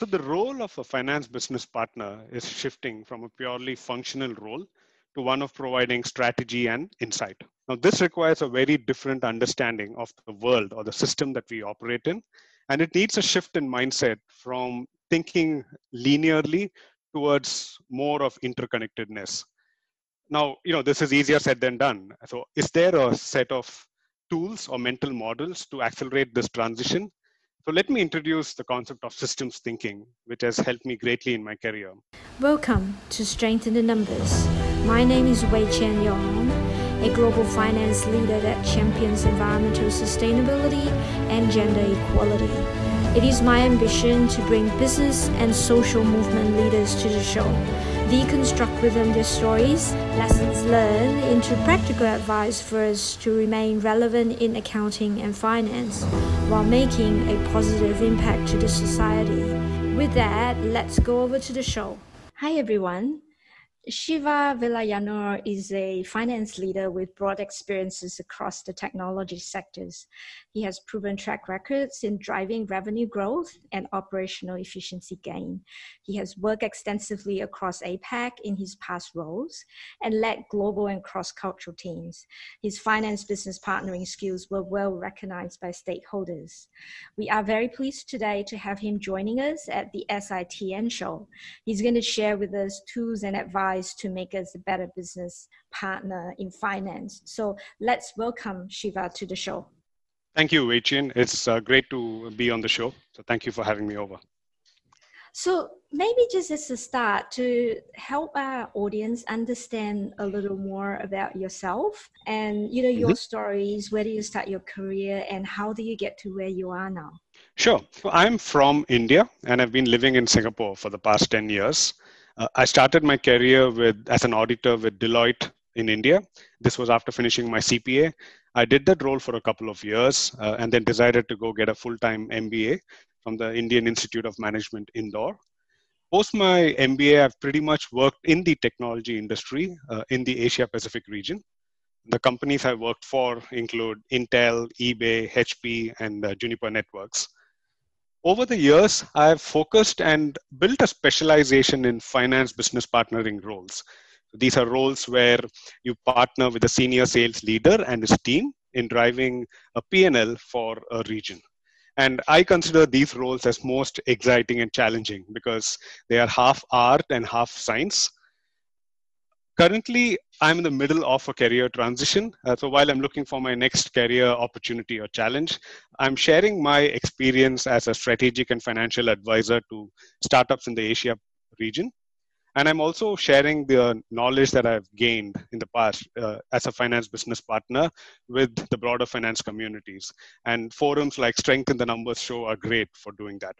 So the role of a finance business partner is shifting from a purely functional role to one of providing strategy and insight. Now, this requires a very different understanding of the world or the system that we operate in. And it needs a shift in mindset from thinking linearly towards more of interconnectedness. Now, you know, this is easier said than done. So, is there a set of tools or mental models to accelerate this transition? So, let me introduce the concept of systems thinking, which has helped me greatly in my career. Welcome to Strength in the Numbers. My name is Wei Chen Yong, a global finance leader that champions environmental sustainability and gender equality. It is my ambition to bring business and social movement leaders to the show, deconstruct with them their stories, lessons learned into practical advice for us to remain relevant in accounting and finance while making a positive impact to the society. With that, let's go over to the show. Hi everyone. Shiva Vilayanur is a finance leader with broad experiences across the technology sectors. He has proven track records in driving revenue growth and operational efficiency gain. He has worked extensively across APAC in his past roles and led global and cross-cultural teams. His finance business partnering skills were well recognized by stakeholders. We are very pleased today to have him joining us at the SITN show. He's going to share with us tools and advice to make us a better business partner in finance. So let's welcome Shiva to the show. Thank you, Weiqian. It's uh, great to be on the show. So thank you for having me over. So maybe just as a start to help our audience understand a little more about yourself and you know your mm-hmm. stories, where do you start your career and how do you get to where you are now? Sure. So I'm from India and I've been living in Singapore for the past 10 years. Uh, I started my career with as an auditor with Deloitte in India. This was after finishing my CPA. I did that role for a couple of years uh, and then decided to go get a full-time MBA from the Indian Institute of Management Indore. Post my MBA, I've pretty much worked in the technology industry uh, in the Asia Pacific region. The companies I worked for include Intel, eBay, HP, and uh, Juniper Networks over the years, I've focused and built a specialization in finance business partnering roles. These are roles where you partner with a senior sales leader and his team in driving a P&L for a region. And I consider these roles as most exciting and challenging because they are half art and half science. Currently i'm in the middle of a career transition. Uh, so while i'm looking for my next career opportunity or challenge i'm sharing my experience as a strategic and financial advisor to startups in the asia region and i'm also sharing the knowledge that i've gained in the past uh, as a finance business partner with the broader finance communities. And forums like strength in the numbers show are great for doing that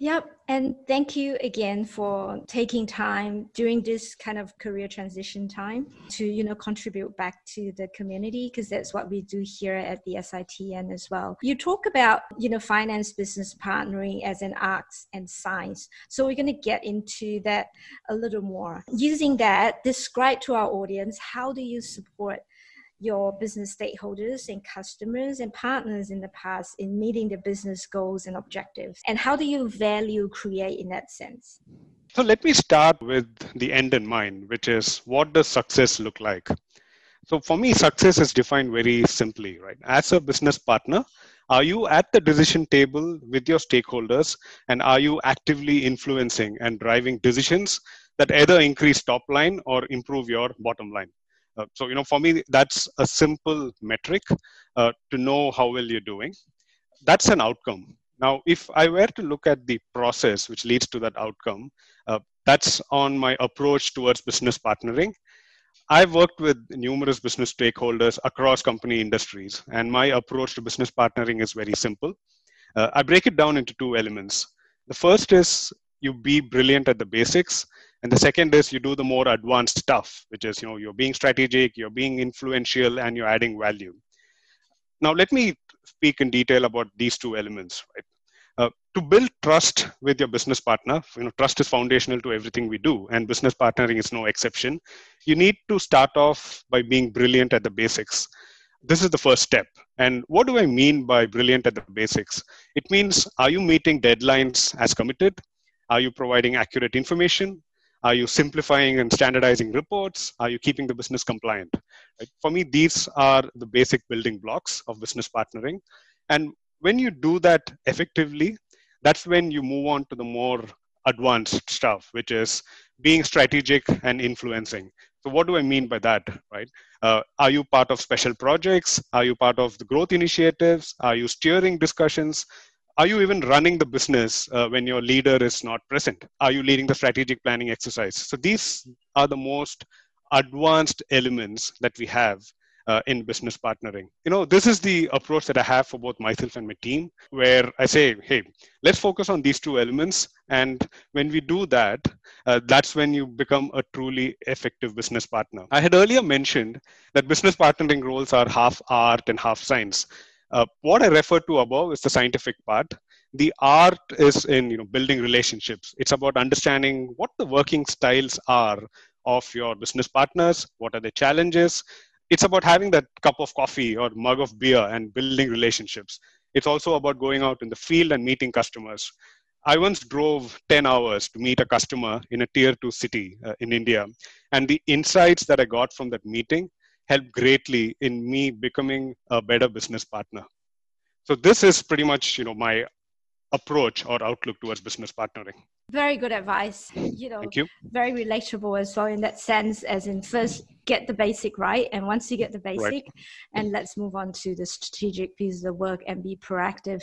Yep. And thank you again for taking time during this kind of career transition time to, you know, contribute back to the community because that's what we do here at the SITN as well. You talk about, you know, finance business partnering as an arts and science. So we're going to get into that a little more. Using that, describe to our audience how do you support your business stakeholders and customers and partners in the past in meeting the business goals and objectives? And how do you value create in that sense? So let me start with the end in mind, which is what does success look like? So for me, success is defined very simply, right? As a business partner, are you at the decision table with your stakeholders and are you actively influencing and driving decisions that either increase top line or improve your bottom line? Uh, so, you know, for me, that's a simple metric uh, to know how well you're doing. That's an outcome. Now, if I were to look at the process which leads to that outcome, uh, that's on my approach towards business partnering. I've worked with numerous business stakeholders across company industries, and my approach to business partnering is very simple. Uh, I break it down into two elements. The first is you be brilliant at the basics and the second is you do the more advanced stuff which is you know you're being strategic you're being influential and you're adding value. Now let me speak in detail about these two elements right? Uh, to build trust with your business partner you know trust is foundational to everything we do and business partnering is no exception. You need to start off by being brilliant at the basics. This is the first step. And what do i mean by brilliant at the basics? It means are you meeting deadlines as committed? Are you providing accurate information? Are you simplifying and standardizing reports? Are you keeping the business compliant? Right? For me, these are the basic building blocks of business partnering. And when you do that effectively, that's when you move on to the more advanced stuff, which is being strategic and influencing. So, what do I mean by that, right? Uh, are you part of special projects? Are you part of the growth initiatives? Are you steering discussions? Are you even running the business uh, when your leader is not present? Are you leading the strategic planning exercise? So, these are the most advanced elements that we have uh, in business partnering. You know, this is the approach that I have for both myself and my team, where I say, hey, let's focus on these two elements. And when we do that, uh, that's when you become a truly effective business partner. I had earlier mentioned that business partnering roles are half art and half science. Uh, what I refer to above is the scientific part. The art is in you know building relationships. It's about understanding what the working styles are of your business partners, what are the challenges, it's about having that cup of coffee or mug of beer and building relationships. It's also about going out in the field and meeting customers. I once drove 10 hours to meet a customer in a tier two city uh, in India. And the insights that I got from that meeting helped greatly in me becoming a better business partner. So this is pretty much, you know, my approach or outlook towards business partnering. Very good advice. You know, Thank you. very relatable as well in that sense, as in first get the basic right. And once you get the basic, right. and let's move on to the strategic piece of the work and be proactive.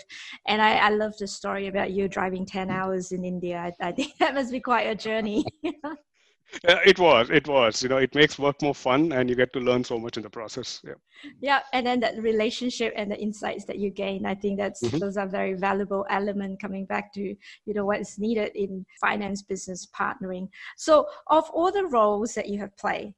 And I, I love the story about you driving 10 mm-hmm. hours in India. I, I think that must be quite a journey. It was it was you know it makes work more fun and you get to learn so much in the process yeah yeah and then that relationship and the insights that you gain i think that's mm-hmm. those are very valuable element coming back to you know what is needed in finance business partnering so of all the roles that you have played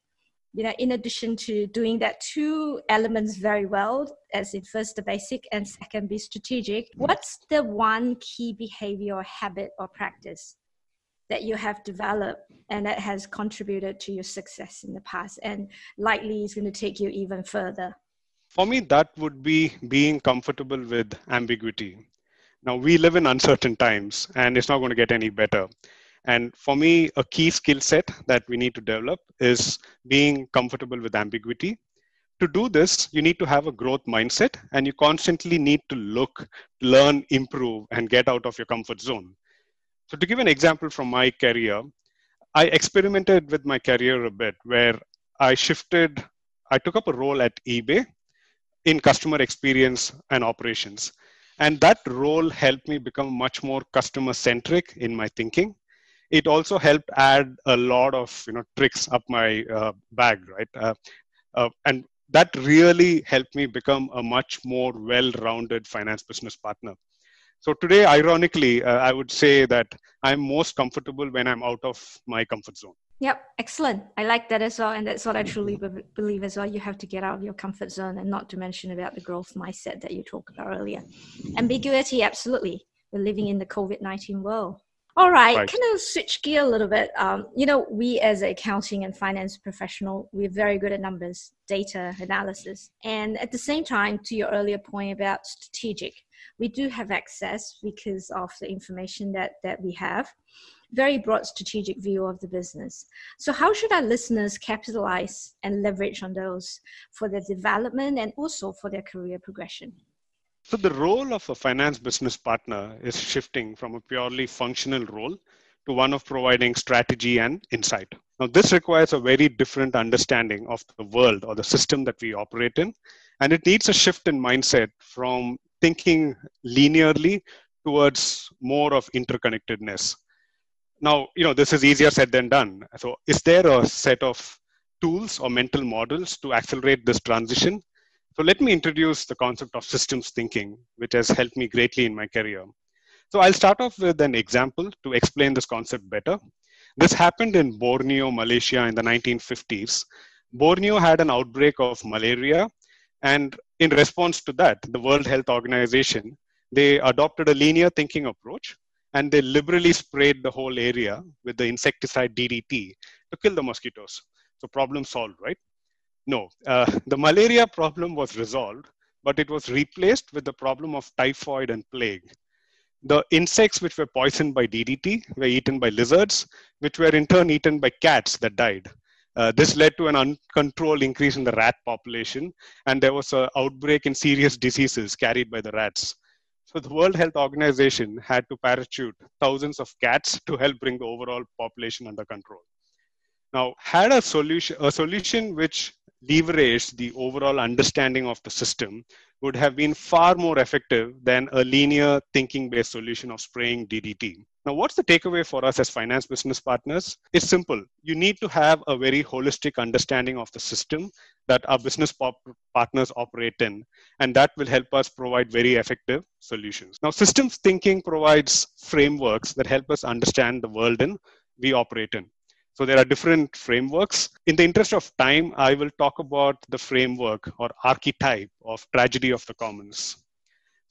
you know in addition to doing that two elements very well as in first the basic and second be strategic mm-hmm. what's the one key behavior habit or practice that you have developed and that has contributed to your success in the past and likely is going to take you even further? For me, that would be being comfortable with ambiguity. Now, we live in uncertain times and it's not going to get any better. And for me, a key skill set that we need to develop is being comfortable with ambiguity. To do this, you need to have a growth mindset and you constantly need to look, learn, improve, and get out of your comfort zone. So to give an example from my career, I experimented with my career a bit where I shifted, I took up a role at eBay in customer experience and operations. And that role helped me become much more customer centric in my thinking. It also helped add a lot of you know tricks up my uh, bag, right? Uh, uh, and that really helped me become a much more well-rounded finance business partner. So today, ironically, uh, I would say that I'm most comfortable when I'm out of my comfort zone. Yep, excellent. I like that as well. And that's what I truly be- believe as well. You have to get out of your comfort zone and not to mention about the growth mindset that you talked about earlier. Ambiguity, absolutely. We're living in the COVID 19 world. All right, right. can I switch gear a little bit? Um, you know, we as an accounting and finance professional, we're very good at numbers, data analysis. And at the same time, to your earlier point about strategic, we do have access because of the information that, that we have very broad strategic view of the business. So, how should our listeners capitalize and leverage on those for their development and also for their career progression? So, the role of a finance business partner is shifting from a purely functional role to one of providing strategy and insight. Now, this requires a very different understanding of the world or the system that we operate in, and it needs a shift in mindset from thinking linearly towards more of interconnectedness. Now, you know, this is easier said than done. So, is there a set of tools or mental models to accelerate this transition? So, let me introduce the concept of systems thinking, which has helped me greatly in my career. So, I'll start off with an example to explain this concept better. This happened in Borneo, Malaysia in the 1950s. Borneo had an outbreak of malaria and in response to that, the World Health Organization, they adopted a linear thinking approach and they liberally sprayed the whole area with the insecticide DDT to kill the mosquitoes. So problem solved, right? No, uh, the malaria problem was resolved, but it was replaced with the problem of typhoid and plague. The insects which were poisoned by DDT were eaten by lizards, which were in turn eaten by cats that died. Uh, this led to an uncontrolled increase in the rat population, and there was an outbreak in serious diseases carried by the rats. So the World Health Organization had to parachute thousands of cats to help bring the overall population under control. Now, had a solution, a solution which leveraged the overall understanding of the system would have been far more effective than a linear thinking based solution of spraying DDT. Now, what's the takeaway for us as finance business partners? It's simple. You need to have a very holistic understanding of the system that our business partners operate in, and that will help us provide very effective solutions. Now, systems thinking provides frameworks that help us understand the world in we operate in. So there are different frameworks. In the interest of time, I will talk about the framework or archetype of tragedy of the commons.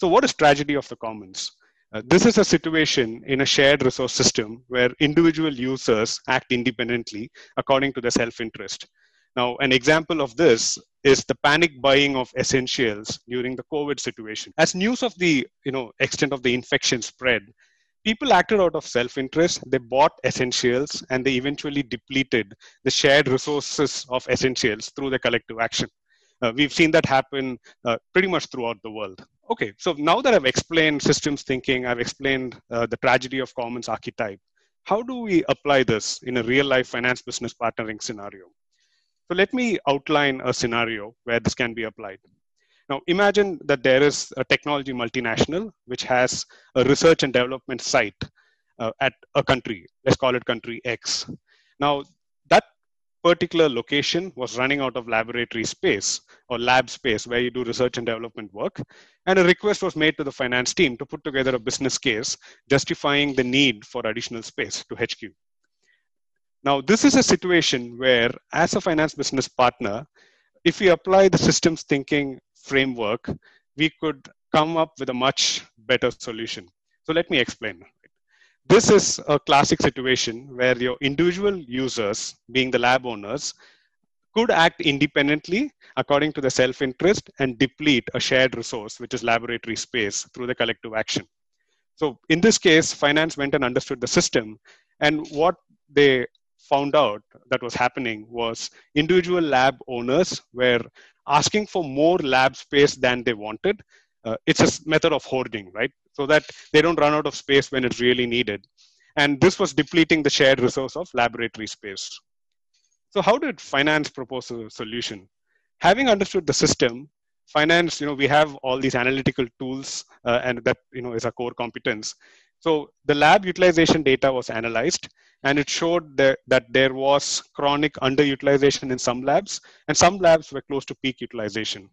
So what is tragedy of the commons? Uh, this is a situation in a shared resource system where individual users act independently according to their self-interest. Now, an example of this is the panic buying of essentials during the COVID situation. As news of the you know, extent of the infection spread, people acted out of self-interest they bought essentials and they eventually depleted the shared resources of essentials through the collective action uh, we've seen that happen uh, pretty much throughout the world okay so now that i've explained systems thinking i've explained uh, the tragedy of commons archetype how do we apply this in a real life finance business partnering scenario so let me outline a scenario where this can be applied now imagine that there is a technology multinational which has a research and development site uh, at a country. Let's call it country X. Now that particular location was running out of laboratory space or lab space where you do research and development work. And a request was made to the finance team to put together a business case justifying the need for additional space to HQ. Now, this is a situation where, as a finance business partner, if we apply the systems thinking framework, we could come up with a much better solution. So let me explain. This is a classic situation where your individual users, being the lab owners, could act independently according to the self-interest and deplete a shared resource, which is laboratory space, through the collective action. So in this case, finance went and understood the system. And what they found out that was happening was individual lab owners were asking for more lab space than they wanted. Uh, it's a method of hoarding, right? So that they don't run out of space when it's really needed. And this was depleting the shared resource of laboratory space. So how did finance propose a solution? Having understood the system, finance, you know, we have all these analytical tools uh, and that, you know, is a core competence. So the lab utilization data was analyzed and it showed that, that there was chronic underutilization in some labs and some labs were close to peak utilization.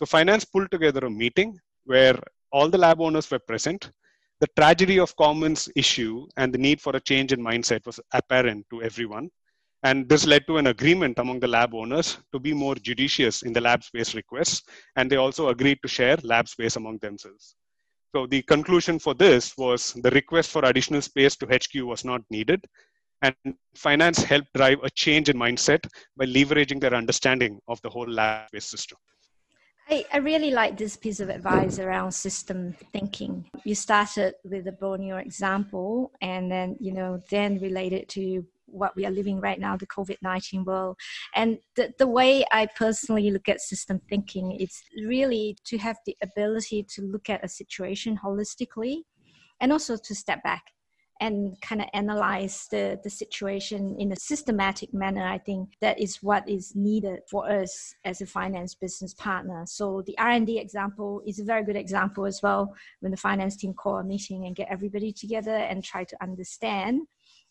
So finance pulled together a meeting where all the lab owners were present. The tragedy of commons issue and the need for a change in mindset was apparent to everyone. And this led to an agreement among the lab owners to be more judicious in the lab space requests. And they also agreed to share lab space among themselves. So the conclusion for this was the request for additional space to HQ was not needed. And finance helped drive a change in mindset by leveraging their understanding of the whole lab space system. I, I really like this piece of advice around system thinking. You started with the Borneo example and then, you know, then related to what we are living right now, the COVID 19 world. And the, the way I personally look at system thinking is really to have the ability to look at a situation holistically and also to step back and kind of analyze the, the situation in a systematic manner i think that is what is needed for us as a finance business partner so the r&d example is a very good example as well when the finance team call a meeting and get everybody together and try to understand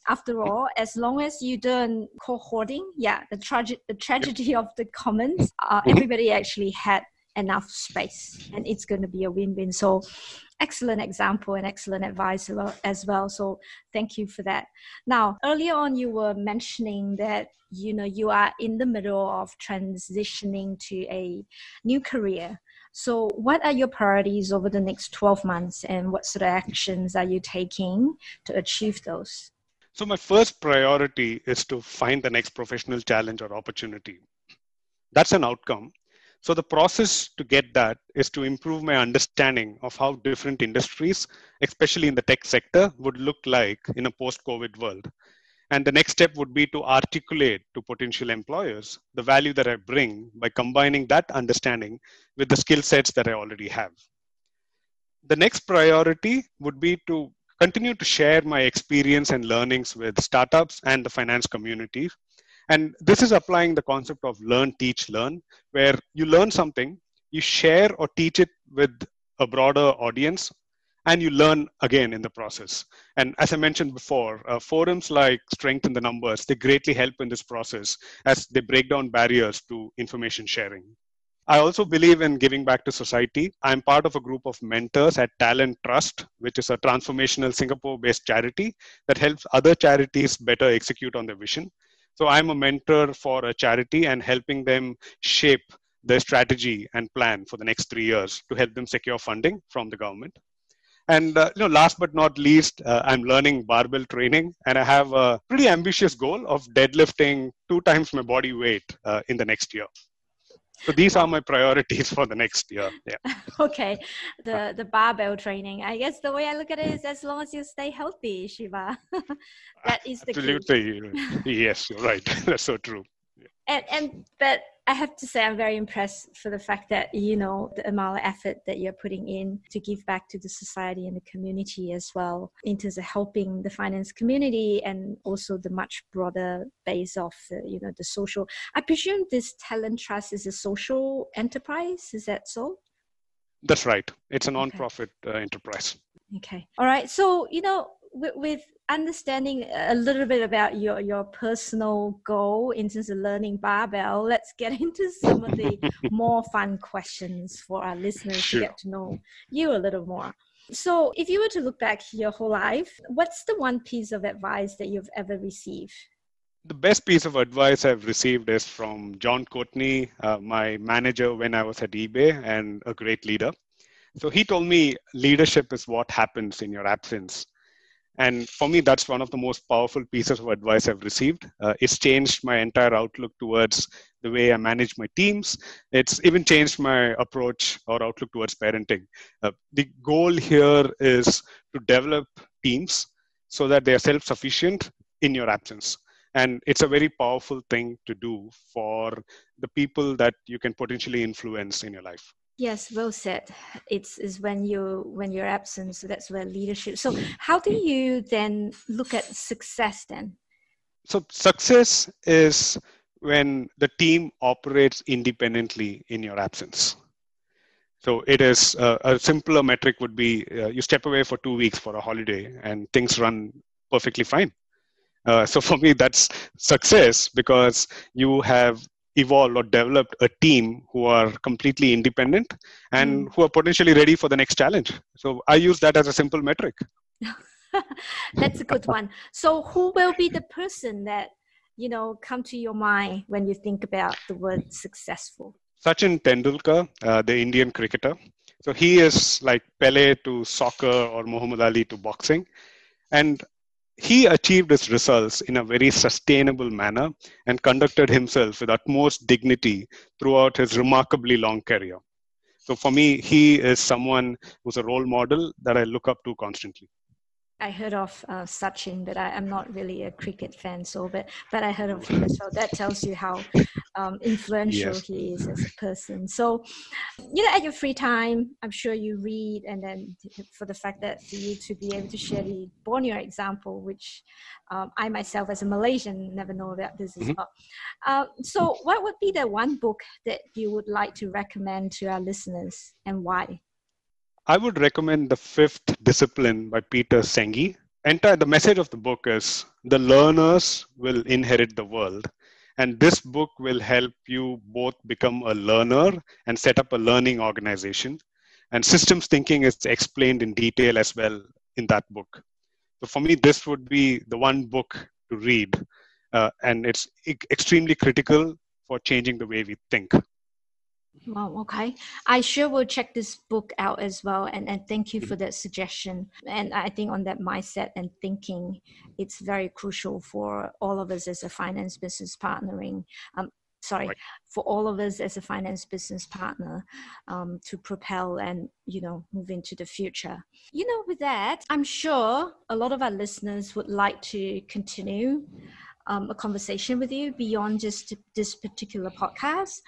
after all, as long as you don't co-hoarding, yeah, the, trage- the tragedy of the commons, uh, mm-hmm. everybody actually had enough space and it's going to be a win-win. So excellent example and excellent advice as well. So thank you for that. Now, earlier on, you were mentioning that you know you are in the middle of transitioning to a new career. So, what are your priorities over the next 12 months, and what sort of actions are you taking to achieve those? So, my first priority is to find the next professional challenge or opportunity. That's an outcome. So the process to get that is to improve my understanding of how different industries, especially in the tech sector, would look like in a post-COVID world. And the next step would be to articulate to potential employers the value that I bring by combining that understanding with the skill sets that I already have. The next priority would be to continue to share my experience and learnings with startups and the finance community. And this is applying the concept of learn, teach, learn, where you learn something, you share or teach it with a broader audience and you learn again in the process. And as I mentioned before, uh, forums like Strength in the Numbers, they greatly help in this process as they break down barriers to information sharing. I also believe in giving back to society. I'm part of a group of mentors at Talent Trust, which is a transformational Singapore based charity that helps other charities better execute on their vision. So I'm a mentor for a charity and helping them shape their strategy and plan for the next three years to help them secure funding from the government. And uh, you know, last but not least, uh, I'm learning barbell training, and I have a pretty ambitious goal of deadlifting two times my body weight uh, in the next year. So these are my priorities for the next year. Yeah. okay, the the barbell training. I guess the way I look at it is, as long as you stay healthy, Shiva, that is the absolutely. Key. yes, you're right. That's so true. And and but I have to say, I'm very impressed for the fact that, you know, the amount of effort that you're putting in to give back to the society and the community as well, in terms of helping the finance community and also the much broader base of, the, you know, the social. I presume this talent trust is a social enterprise. Is that so? That's right. It's a non-profit okay. uh, enterprise. Okay. All right. So, you know, with, with understanding a little bit about your your personal goal in terms of learning barbell let's get into some of the more fun questions for our listeners sure. to get to know you a little more so if you were to look back your whole life what's the one piece of advice that you've ever received the best piece of advice I've received is from John Courtney, uh, my manager when I was at eBay and a great leader. So he told me leadership is what happens in your absence. And for me, that's one of the most powerful pieces of advice I've received. Uh, it's changed my entire outlook towards the way I manage my teams. It's even changed my approach or outlook towards parenting. Uh, the goal here is to develop teams so that they are self sufficient in your absence. And it's a very powerful thing to do for the people that you can potentially influence in your life. Yes, well said. It's is when you when you're absent, so that's where leadership. So how do you then look at success then? So success is when the team operates independently in your absence. So it is uh, a simpler metric would be uh, you step away for two weeks for a holiday and things run perfectly fine. Uh, so for me, that's success because you have evolved or developed a team who are completely independent and mm. who are potentially ready for the next challenge. So I use that as a simple metric. That's a good one. So who will be the person that you know come to your mind when you think about the word successful? Sachin Tendulkar, uh, the Indian cricketer. So he is like Pele to soccer or Muhammad Ali to boxing. And he achieved his results in a very sustainable manner and conducted himself with utmost dignity throughout his remarkably long career. So for me, he is someone who's a role model that I look up to constantly. I heard of uh, Sachin, but I, am not really a cricket fan. So, but but I heard of him as well. That tells you how um, influential yes. he is as a person. So, you know, at your free time, I'm sure you read, and then for the fact that for you to be able to share the Borneo example, which um, I myself, as a Malaysian, never know about this as mm-hmm. well. Uh, so, what would be the one book that you would like to recommend to our listeners, and why? I would recommend The Fifth Discipline by Peter Senge. Entire the message of the book is the learners will inherit the world. And this book will help you both become a learner and set up a learning organization. And systems thinking is explained in detail as well in that book. So for me, this would be the one book to read. Uh, and it's extremely critical for changing the way we think. Wow, okay. I sure will check this book out as well. And, and thank you for mm-hmm. that suggestion. And I think on that mindset and thinking, it's very crucial for all of us as a finance business partnering. Um, sorry right. for all of us as a finance business partner um, to propel and you know move into the future you know with that i'm sure a lot of our listeners would like to continue um, a conversation with you beyond just this particular podcast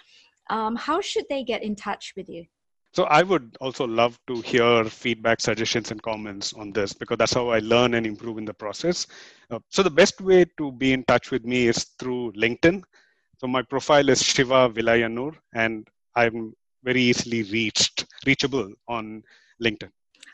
um, how should they get in touch with you so I would also love to hear feedback, suggestions, and comments on this because that's how I learn and improve in the process. Uh, so the best way to be in touch with me is through LinkedIn. So my profile is Shiva Vilayanur, and I'm very easily reached, reachable on LinkedIn.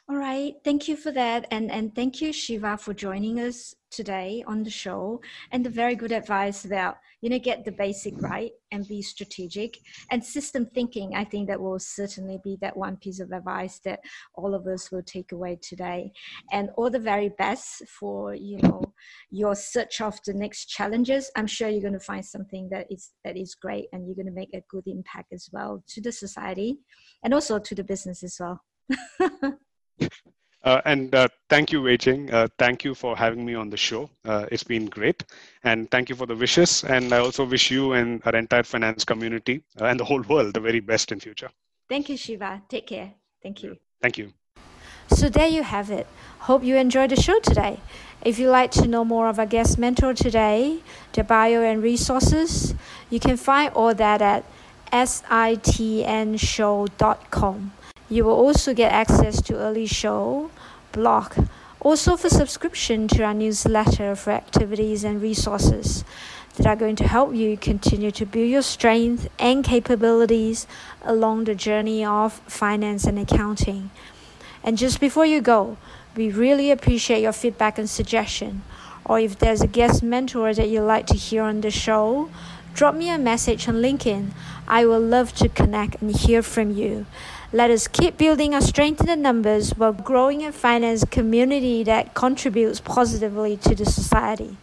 All right. Thank you for that. And, and thank you, Shiva, for joining us today on the show and the very good advice about, you know, get the basic right and be strategic and system thinking. I think that will certainly be that one piece of advice that all of us will take away today. And all the very best for, you know, your search of the next challenges. I'm sure you're going to find something that is, that is great and you're going to make a good impact as well to the society and also to the business as well. Uh, and uh, thank you, Wei Cheng. Uh, thank you for having me on the show. Uh, it's been great. And thank you for the wishes. And I also wish you and our entire finance community uh, and the whole world the very best in future. Thank you, Shiva. Take care. Thank you. Thank you. So there you have it. Hope you enjoyed the show today. If you'd like to know more of our guest mentor today, their bio and resources, you can find all that at sitnshow.com. You will also get access to early show, blog, also for subscription to our newsletter for activities and resources that are going to help you continue to build your strength and capabilities along the journey of finance and accounting. And just before you go, we really appreciate your feedback and suggestion. Or if there's a guest mentor that you'd like to hear on the show, drop me a message on LinkedIn. I will love to connect and hear from you. Let us keep building our strength in the numbers while growing a finance community that contributes positively to the society.